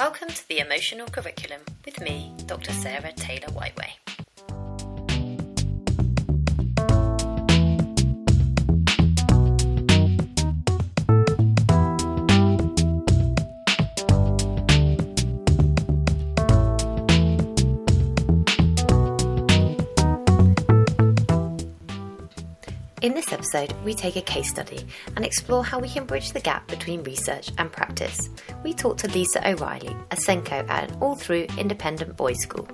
Welcome to the Emotional Curriculum with me, Dr. Sarah Taylor Whiteway. In this episode, we take a case study and explore how we can bridge the gap between research and practice. We talk to Lisa O'Reilly, a SENCO at an all through independent boys' school.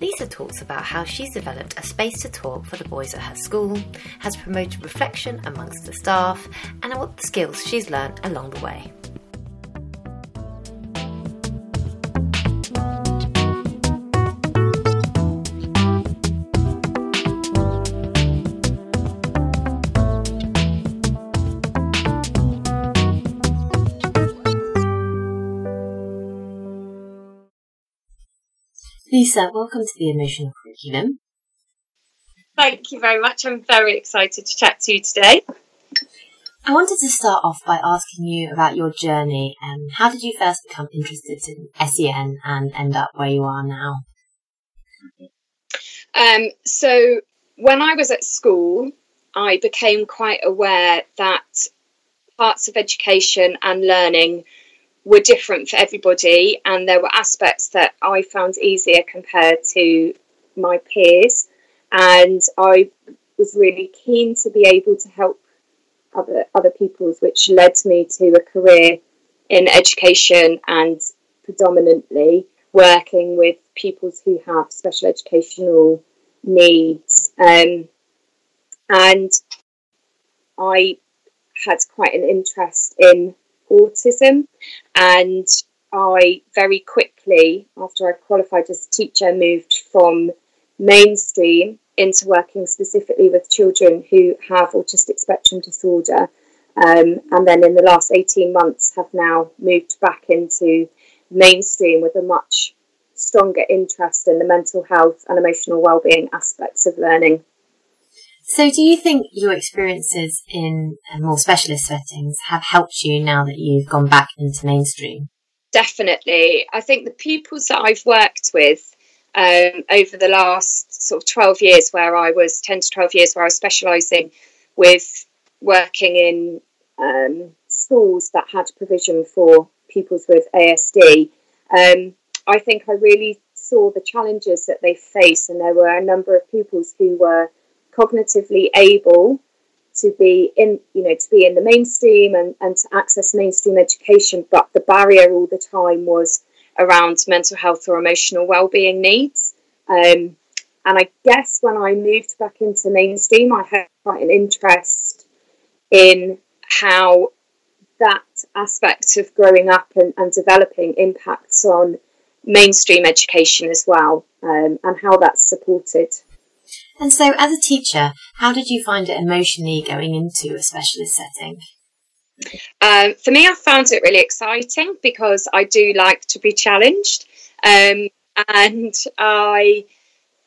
Lisa talks about how she's developed a space to talk for the boys at her school, has promoted reflection amongst the staff, and what skills she's learned along the way. Lisa, welcome to the Emotional Curriculum. Thank you very much. I'm very excited to chat to you today. I wanted to start off by asking you about your journey and how did you first become interested in SEN and end up where you are now? Um, so, when I was at school, I became quite aware that parts of education and learning were different for everybody, and there were aspects that I found easier compared to my peers. And I was really keen to be able to help other other people's, which led me to a career in education and predominantly working with pupils who have special educational needs. Um, and I had quite an interest in autism. And I very quickly, after I qualified as a teacher, moved from mainstream into working specifically with children who have autistic spectrum disorder. Um, and then in the last 18 months have now moved back into mainstream with a much stronger interest in the mental health and emotional well-being aspects of learning. So, do you think your experiences in uh, more specialist settings have helped you now that you've gone back into mainstream? Definitely. I think the pupils that I've worked with um, over the last sort of 12 years, where I was 10 to 12 years, where I was specialising with working in um, schools that had provision for pupils with ASD, um, I think I really saw the challenges that they face, and there were a number of pupils who were cognitively able to be in you know to be in the mainstream and, and to access mainstream education but the barrier all the time was around mental health or emotional well-being needs. Um, and i guess when i moved back into mainstream i had quite an interest in how that aspect of growing up and, and developing impacts on mainstream education as well um, and how that's supported and so, as a teacher, how did you find it emotionally going into a specialist setting? Um, for me, I found it really exciting because I do like to be challenged. Um, and I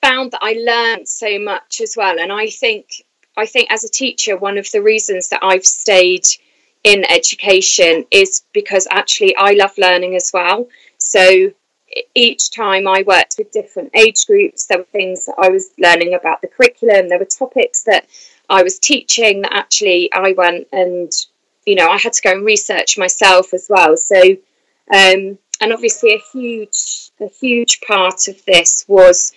found that I learned so much as well. And I think, I think as a teacher, one of the reasons that I've stayed in education is because actually I love learning as well. So each time I worked with different age groups, there were things that I was learning about the curriculum. There were topics that I was teaching that actually I went and, you know, I had to go and research myself as well. So, um, and obviously a huge, a huge part of this was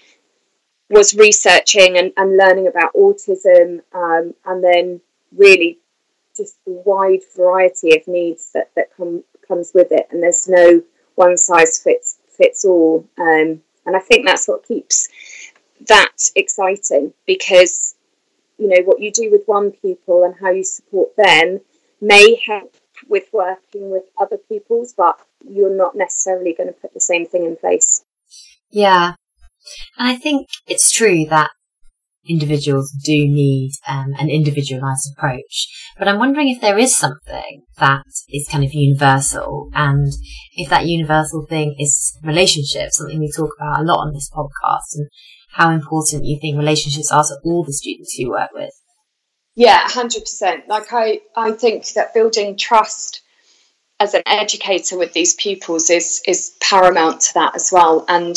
was researching and, and learning about autism, um, and then really just the wide variety of needs that that come comes with it. And there's no one size fits fits all. Um, and I think that's what keeps that exciting because, you know, what you do with one pupil and how you support them may help with working with other pupils, but you're not necessarily going to put the same thing in place. Yeah. And I think it's true that individuals do need um, an individualized approach. But I'm wondering if there is something that is kind of universal, and if that universal thing is relationships, something we talk about a lot on this podcast, and how important you think relationships are to all the students you work with. Yeah, hundred percent. Like I, I think that building trust as an educator with these pupils is is paramount to that as well. And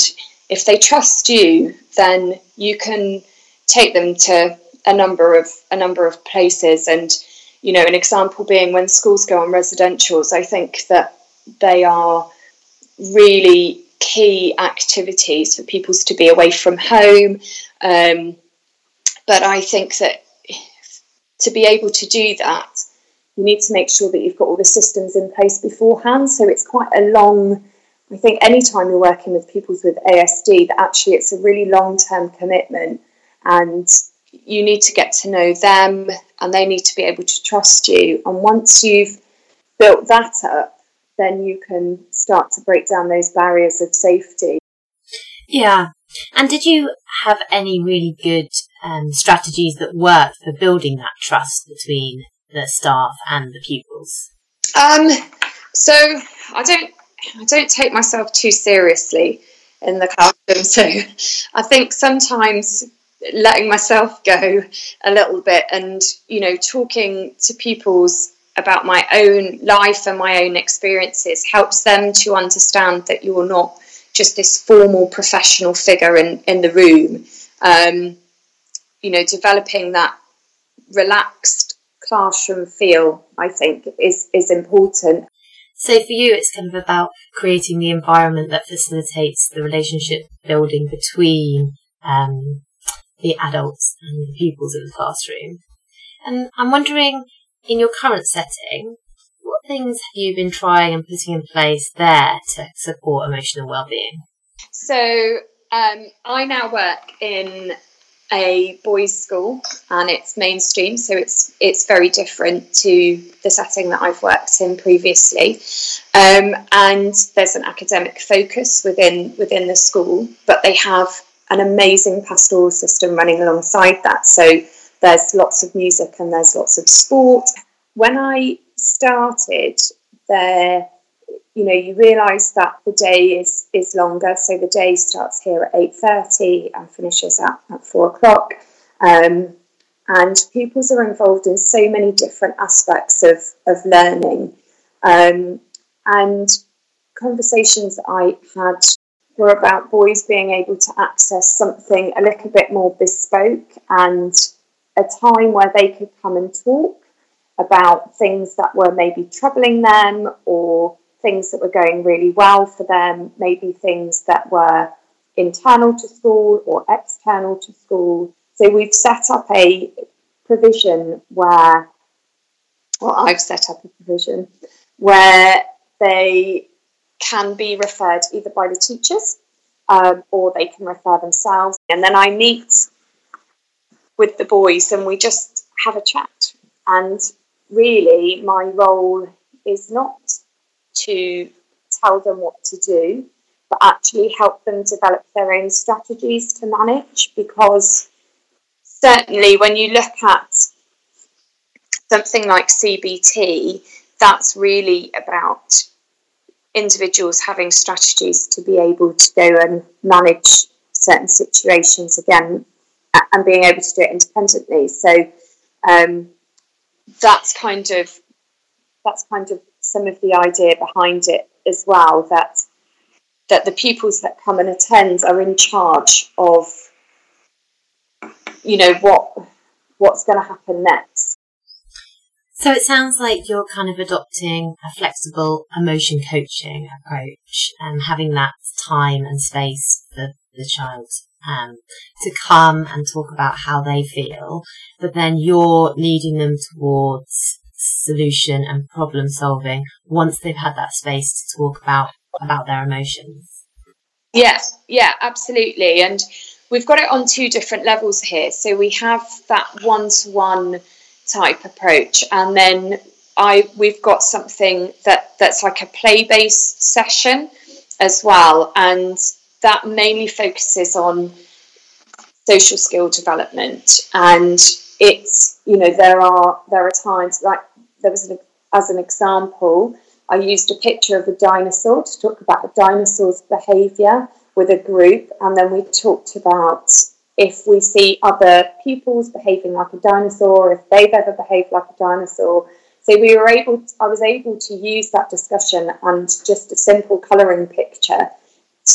if they trust you, then you can take them to a number of a number of places. And you know, an example being when schools go on residentials, I think that they are really key activities for pupils to be away from home. Um, but I think that to be able to do that, you need to make sure that you've got all the systems in place beforehand. So it's quite a long, I think, anytime you're working with pupils with ASD, that actually it's a really long term commitment and you need to get to know them and they need to be able to trust you. And once you've built that up, then you can start to break down those barriers of safety. Yeah. And did you have any really good um, strategies that worked for building that trust between the staff and the pupils? Um, so I don't I don't take myself too seriously in the classroom. So I think sometimes letting myself go a little bit and you know talking to pupils about my own life and my own experiences helps them to understand that you're not just this formal professional figure in, in the room. Um, you know, developing that relaxed classroom feel, I think, is, is important. So for you, it's kind of about creating the environment that facilitates the relationship building between um, the adults and the pupils in the classroom. And I'm wondering, in your current setting, what things have you been trying and putting in place there to support emotional well-being? So um, I now work in a boys' school and it's mainstream, so it's it's very different to the setting that I've worked in previously. Um, and there's an academic focus within within the school, but they have an amazing pastoral system running alongside that. So there's lots of music and there's lots of sport. When I started there, you know, you realise that the day is is longer. So the day starts here at eight thirty and finishes at, at four o'clock. Um, and pupils are involved in so many different aspects of, of learning. Um, and conversations I had were about boys being able to access something a little bit more bespoke and a time where they could come and talk about things that were maybe troubling them or things that were going really well for them, maybe things that were internal to school or external to school. So we've set up a provision where, well, I've set up a provision where they can be referred either by the teachers um, or they can refer themselves. And then I meet with the boys and we just have a chat. And really, my role is not to tell them what to do, but actually help them develop their own strategies to manage. Because certainly, when you look at something like CBT, that's really about individuals having strategies to be able to go and manage certain situations again and being able to do it independently. So um, that's kind of that's kind of some of the idea behind it as well. That that the pupils that come and attend are in charge of you know what what's going to happen next. So it sounds like you're kind of adopting a flexible emotion coaching approach and having that time and space for the child um, to come and talk about how they feel, but then you're leading them towards solution and problem solving once they've had that space to talk about about their emotions. Yes, yeah, absolutely. And we've got it on two different levels here. So we have that one to one type approach, and then I we've got something that that's like a play based session as well, and that mainly focuses on social skill development. And it's you know there are there are times like there was an, as an example i used a picture of a dinosaur to talk about the dinosaur's behavior with a group. And then we talked about if we see other pupils behaving like a dinosaur if they've ever behaved like a dinosaur So we were able, to, I was able to use that discussion and just a simple colouring picture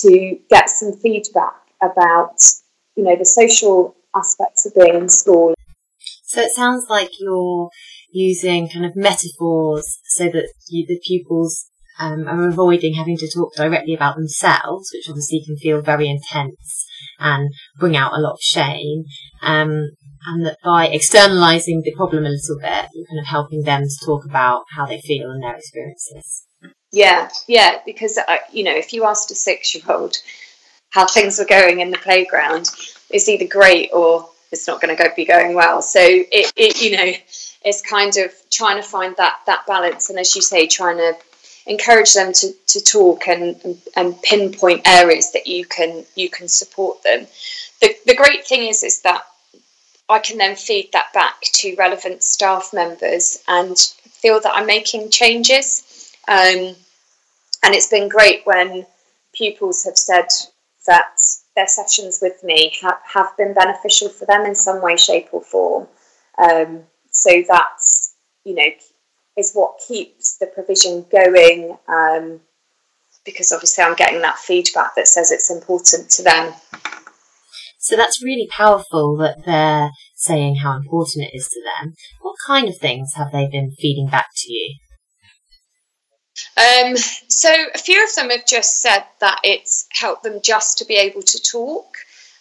to get some feedback about, you know, the social aspects of being in school. So it sounds like you're using kind of metaphors so that you, the pupils um, are avoiding having to talk directly about themselves, which obviously can feel very intense and bring out a lot of shame. Um, and that by externalizing the problem a little bit, you're kind of helping them to talk about how they feel and their experiences. Yeah, yeah, because uh, you know, if you asked a six-year-old how things were going in the playground, it's either great or it's not going to go, be going well. So it, it, you know, it's kind of trying to find that that balance, and as you say, trying to encourage them to, to talk and, and, pinpoint areas that you can you can support them. The, the great thing is is that I can then feed that back to relevant staff members and feel that I'm making changes. Um, and it's been great when pupils have said that their sessions with me ha- have been beneficial for them in some way, shape, or form. Um, so that's, you know, is what keeps the provision going um, because obviously I'm getting that feedback that says it's important to them. So that's really powerful that they're saying how important it is to them. What kind of things have they been feeding back to you? Um, so a few of them have just said that it's helped them just to be able to talk.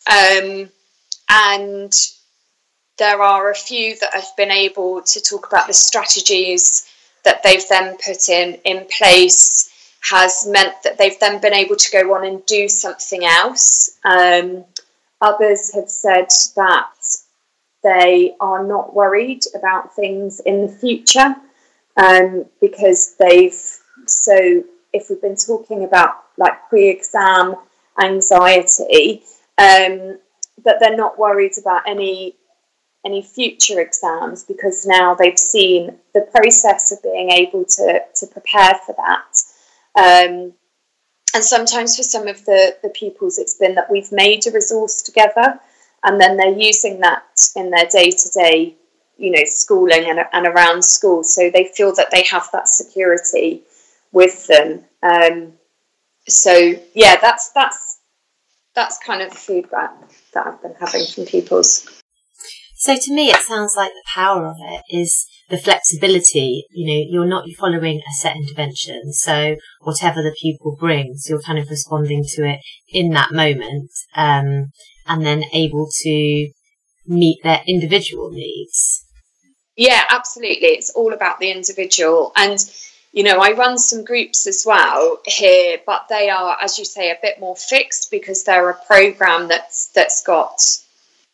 Um, and there are a few that have been able to talk about the strategies that they've then put in in place has meant that they've then been able to go on and do something else. Um, others have said that they are not worried about things in the future um, because they've so if we've been talking about like pre-exam anxiety um, that they're not worried about any any future exams because now they've seen the process of being able to, to prepare for that. Um, and sometimes for some of the, the pupils, it's been that we've made a resource together and then they're using that in their day to day, you know, schooling and, and around school. So they feel that they have that security with them. Um, so yeah, that's that's that's kind of the feedback that I've been having from pupils. So to me, it sounds like the power of it is the flexibility. You know, you're not following a set intervention. So whatever the pupil brings, you're kind of responding to it in that moment, um, and then able to meet their individual needs. Yeah, absolutely. It's all about the individual. And, you know, I run some groups as well here, but they are, as you say, a bit more fixed because they're a program that's that's got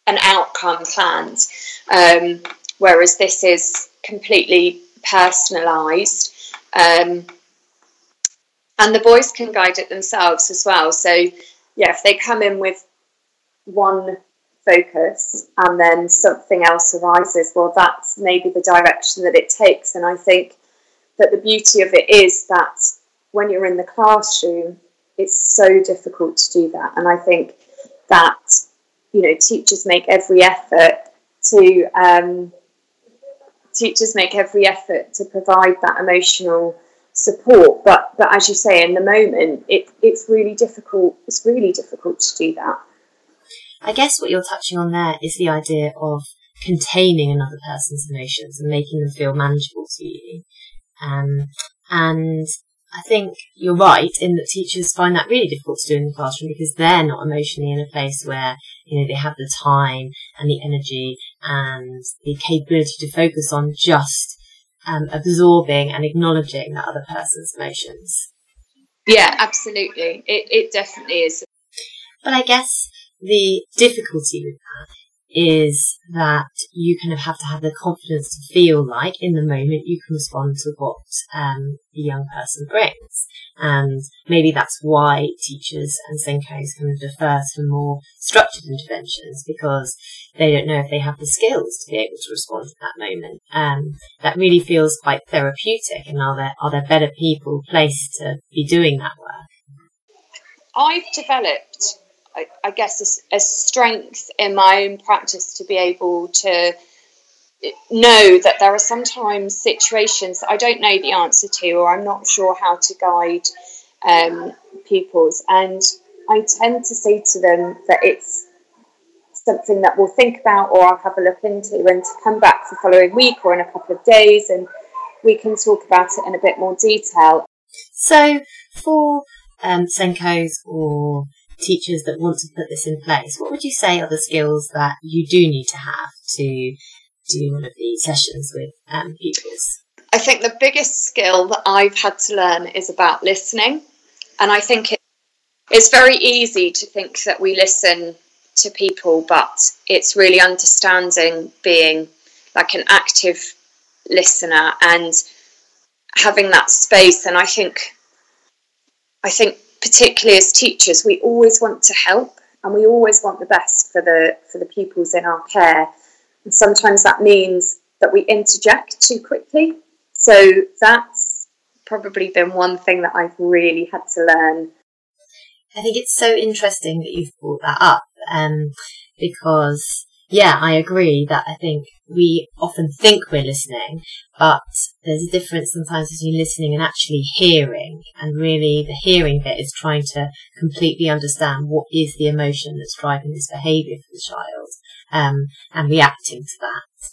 an outcome planned, um, whereas this is completely personalised. Um, and the boys can guide it themselves as well. So, yeah, if they come in with one focus and then something else arises, well, that's maybe the direction that it takes. And I think that the beauty of it is that when you're in the classroom, it's so difficult to do that. And I think that you know, teachers make every effort to um, teachers make every effort to provide that emotional support. But but as you say, in the moment, it, it's really difficult. It's really difficult to do that. I guess what you're touching on there is the idea of containing another person's emotions and making them feel manageable to you. Um, and I think you're right in that teachers find that really difficult to do in the classroom because they're not emotionally in a place where, you know, they have the time and the energy and the capability to focus on just um, absorbing and acknowledging that other person's emotions. Yeah, absolutely. It, it definitely is. But I guess the difficulty with that is that you kind of have to have the confidence to feel like in the moment you can respond to what um, the young person brings. And maybe that's why teachers and SENCOs kind of defer to more structured interventions because they don't know if they have the skills to be able to respond at that moment. Um, that really feels quite therapeutic. And are there, are there better people placed to be doing that work? I've developed I, I guess, a, a, strength in my own practice to be able to know that there are sometimes situations that I don't know the answer to, or I'm not sure how to guide um, pupils. And I tend to say to them that it's something that we'll think about or I'll have a look into, and to come back the following week or in a couple of days, and we can talk about it in a bit more detail. So, for um, SENCOs or teachers that want to put this in place, what would you say are the skills that you do need to have to do one of these sessions with um, pupils? I think the biggest skill that I've had to learn is about listening. And I think it, it's very easy to think that we listen to people, but it's really understanding being like an active listener and having that space. And I think, I think particularly as teachers, we always want to help and we always want the best for the for the pupils in our care. And sometimes that means that we interject too quickly. So that's probably been one thing that I've really had to learn. I think it's so interesting that you've brought that up um, because, yeah, I agree that I think we often think we're listening, but there's a difference sometimes between listening and actually hearing. And really, the hearing bit is trying to completely understand what is the emotion that's driving this behaviour for the child um, and reacting to that.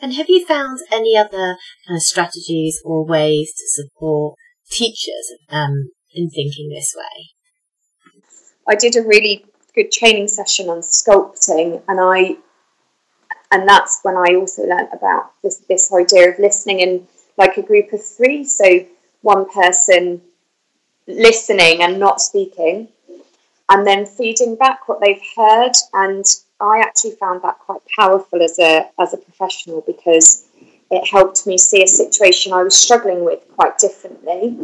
And have you found any other kind of strategies or ways to support teachers um, in thinking this way? I did a really good training session on sculpting, and I and that's when I also learned about this this idea of listening in like a group of three. So one person listening and not speaking, and then feeding back what they've heard and I actually found that quite powerful as a as a professional because it helped me see a situation I was struggling with quite differently.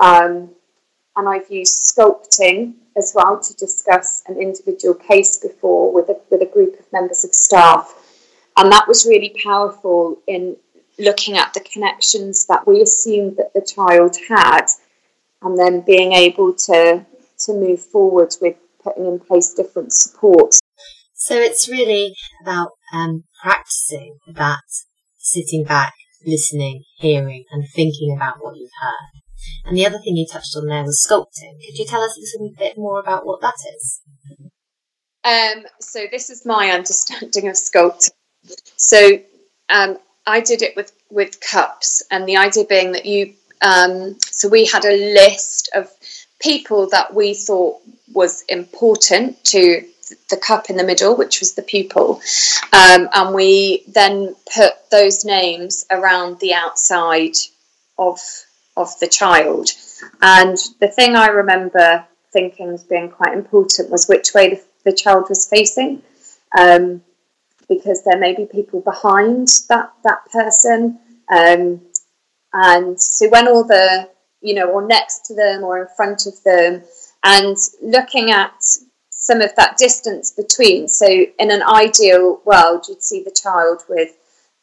Um, and I've used sculpting as well to discuss an individual case before with a, with a group of members of staff. And that was really powerful in looking at the connections that we assumed that the child had and then being able to, to move forward with putting in place different supports so it's really about um, practicing that sitting back, listening, hearing, and thinking about what you've heard. And the other thing you touched on there was sculpting. Could you tell us a little bit more about what that is? Um, so this is my understanding of sculpting. So um, I did it with with cups, and the idea being that you. Um, so we had a list of people that we thought was important to the cup in the middle, which was the pupil, um, and we then put those names around the outside of of the child. And the thing I remember thinking was being quite important was which way the, the child was facing, um, because there may be people behind that that person, um, and so when all the you know, or next to them or in front of them, and looking at some of that distance between. So, in an ideal world, you'd see the child with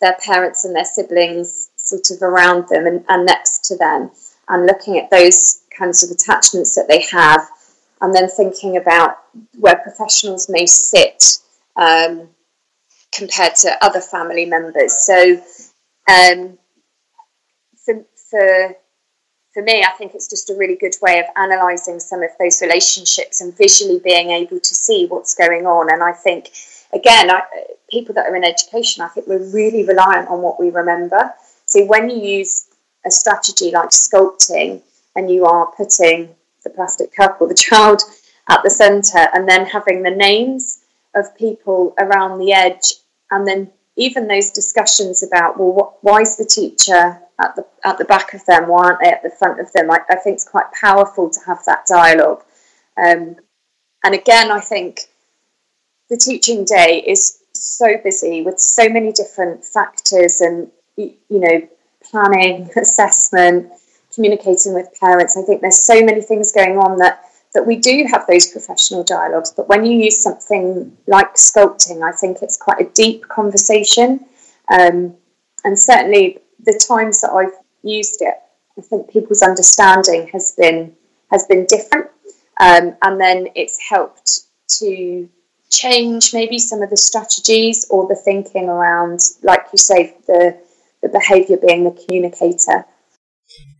their parents and their siblings sort of around them and, and next to them, and looking at those kinds of attachments that they have, and then thinking about where professionals may sit um, compared to other family members. So, um, for, for for me, I think it's just a really good way of analysing some of those relationships and visually being able to see what's going on. And I think, again, I, people that are in education, I think we're really reliant on what we remember. So when you use a strategy like sculpting and you are putting the plastic cup or the child at the centre and then having the names of people around the edge. And then even those discussions about well what, why is the teacher at the at the back of them? Why aren't they at the front of them? I, I think it's quite powerful to have that dialogue. Um, and again i think the teaching day is so busy with so many different factors and you know planning assessment communicating with parents. I think there's so many things going on that that we do have those professional dialogues, but when you use something like sculpting, I think it's quite a deep conversation. Um, and certainly the times that I've used it, I think people's understanding has been has been different, um, and then it's helped to change maybe some of the strategies or the thinking around, like you say, the, the behaviour being the communicator.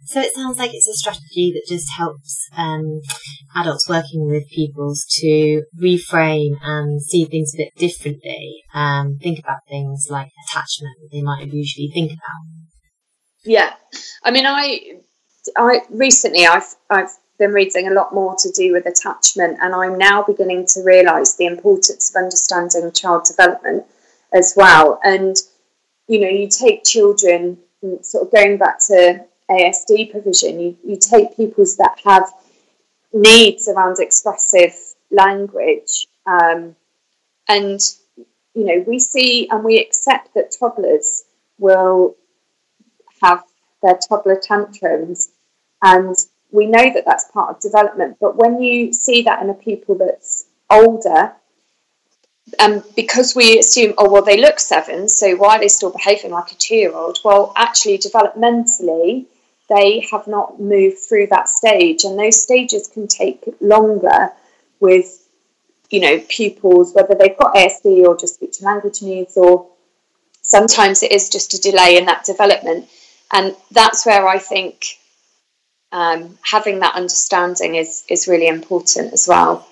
So it sounds like it's a strategy that just helps um, adults working with pupils to reframe and see things a bit differently, um, think about things like attachment that they might usually think about. Yeah, I mean, I, I recently I've I've been reading a lot more to do with attachment, and I'm now beginning to realise the importance of understanding child development as well. And you know, you take children, sort of going back to ASD provision, you, you take pupils that have needs around expressive language, um, and you know, we see and we accept that toddlers will have their toddler tantrums and we know that that's part of development. But when you see that in a pupil that's older, and um, because we assume, oh, well, they look seven, so why are they still behaving like a two year old? Well, actually, developmentally, they have not moved through that stage, and those stages can take longer with, you know, pupils, whether they've got ASD or just speech and language needs, or sometimes it is just a delay in that development. And that's where I think um, having that understanding is is really important as well.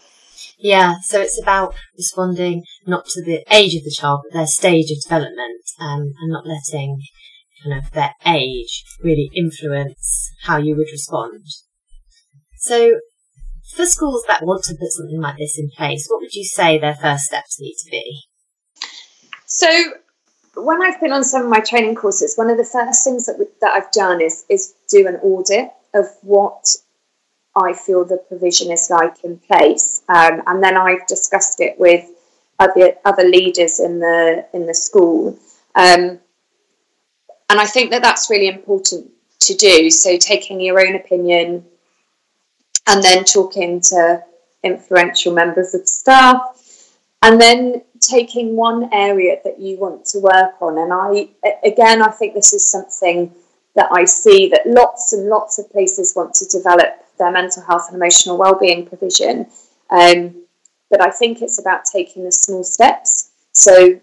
Yeah, so it's about responding not to the age of the child, but their stage of development, um, and not letting of their age really influence how you would respond. So, for schools that want to put something like this in place, what would you say their first steps need to be? So, when I've been on some of my training courses, one of the first things that, we, that I've done is is do an audit of what I feel the provision is like in place, um, and then I've discussed it with other other leaders in the in the school, um, and I think that that's really important to do. So taking your own opinion, and then talking to influential members of staff, and then taking one area that you want to work on. And I again, I think this is something that I see that lots and lots of places want to develop their mental health and emotional well-being provision. Um, but I think it's about taking the small steps. So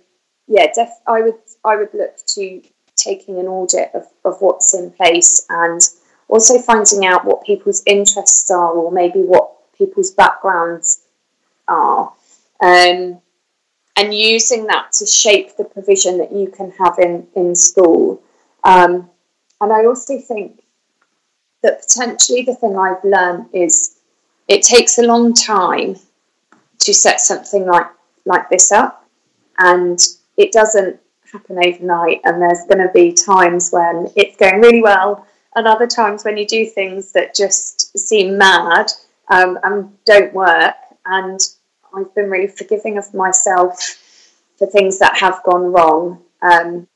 yeah, def- I would I would look to taking an audit of, of what's in place and also finding out what people's interests are or maybe what people's backgrounds are. Um, and using that to shape the provision that you can have in, in school. Um, and I also think that potentially the thing I've learned is it takes a long time to set something like like this up, and it doesn't happen overnight. And there's going to be times when it's going really well, and other times when you do things that just seem mad um, and don't work. And I've been really forgiving of myself for things that have gone wrong. Um,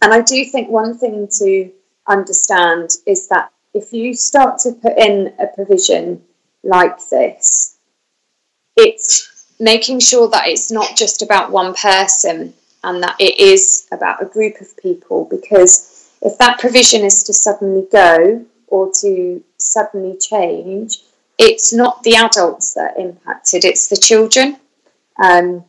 and I do think one thing to understand is that if you start to put in a provision like this, it's making sure that it's not just about one person and that it is about a group of people because if that provision is to suddenly go or to suddenly change, it's not the adults that are impacted, it's the children. Um,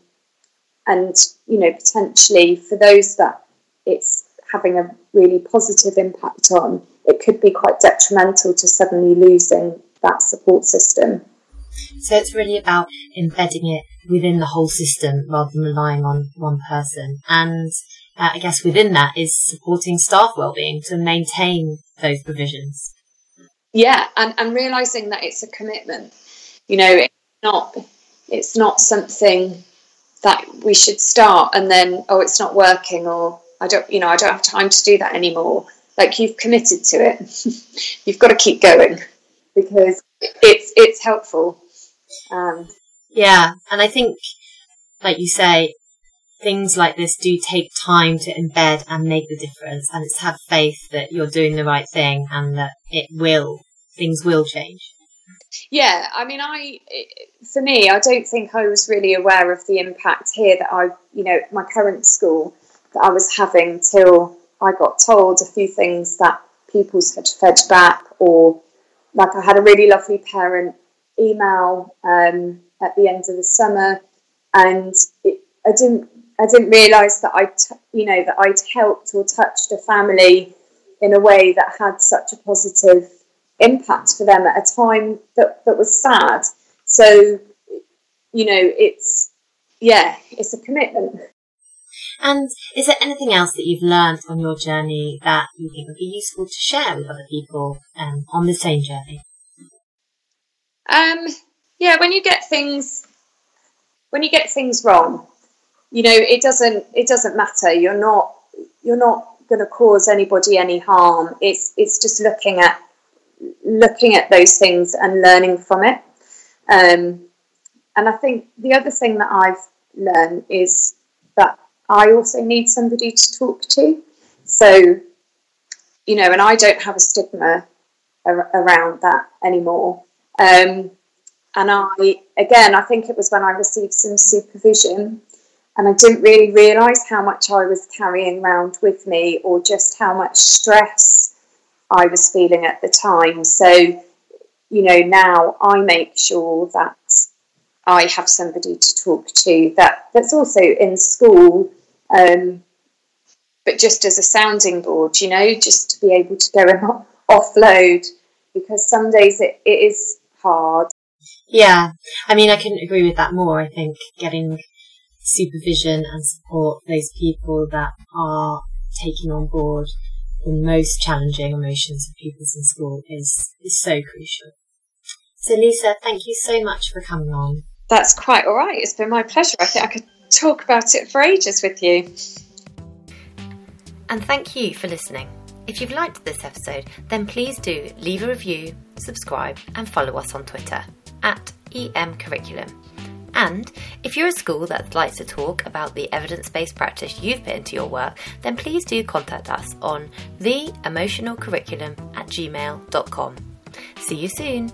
and, you know, potentially for those that it's having a really positive impact on, it could be quite detrimental to suddenly losing that support system. So it's really about embedding it within the whole system rather than relying on one person. And uh, I guess within that is supporting staff wellbeing to maintain those provisions. Yeah, and, and realizing that it's a commitment. You know, it's not it's not something that we should start and then oh it's not working or I don't, you know, I don't have time to do that anymore. Like you've committed to it, you've got to keep going because it's it's helpful. Um, yeah, and I think, like you say, things like this do take time to embed and make the difference, and it's have faith that you're doing the right thing and that it will, things will change. Yeah, I mean, I for me, I don't think I was really aware of the impact here that I, you know, my current school that I was having till I got told a few things that pupils had fed back, or like I had a really lovely parent email um, at the end of the summer and it, I didn't I didn't realise that I t- you know that I'd helped or touched a family in a way that had such a positive impact for them at a time that, that was sad. So, you know, it's yeah, it's a commitment. And is there anything else that you've learned on your journey that you think would be useful to share with other people um, on the same journey? Um, yeah, when you get things when you get things wrong, you know, it doesn't it doesn't matter. You're not you're not going to cause anybody any harm. It's it's just looking at looking at those things and learning from it. Um, and I think the other thing that I've learned is that I also need somebody to talk to. So, you know, and I don't have a stigma ar- around that anymore. Um, and I, again, I think it was when I received some supervision and I didn't really realise how much I was carrying around with me or just how much stress I was feeling at the time. So, you know, now I make sure that I have somebody to talk to that that's also in school um, but just as a sounding board, you know, just to be able to go and offload because some days it, it is hard. Yeah, I mean, I couldn't agree with that more. I think getting supervision and support those people that are taking on board the most challenging emotions of pupils in school is is so crucial. So, Lisa, thank you so much for coming on. That's quite all right. It's been my pleasure. I think I could talk about it for ages with you. And thank you for listening. If you've liked this episode, then please do leave a review, subscribe, and follow us on Twitter at EM Curriculum. And if you're a school that likes to talk about the evidence based practice you've put into your work, then please do contact us on theemotionalcurriculum at gmail.com. See you soon!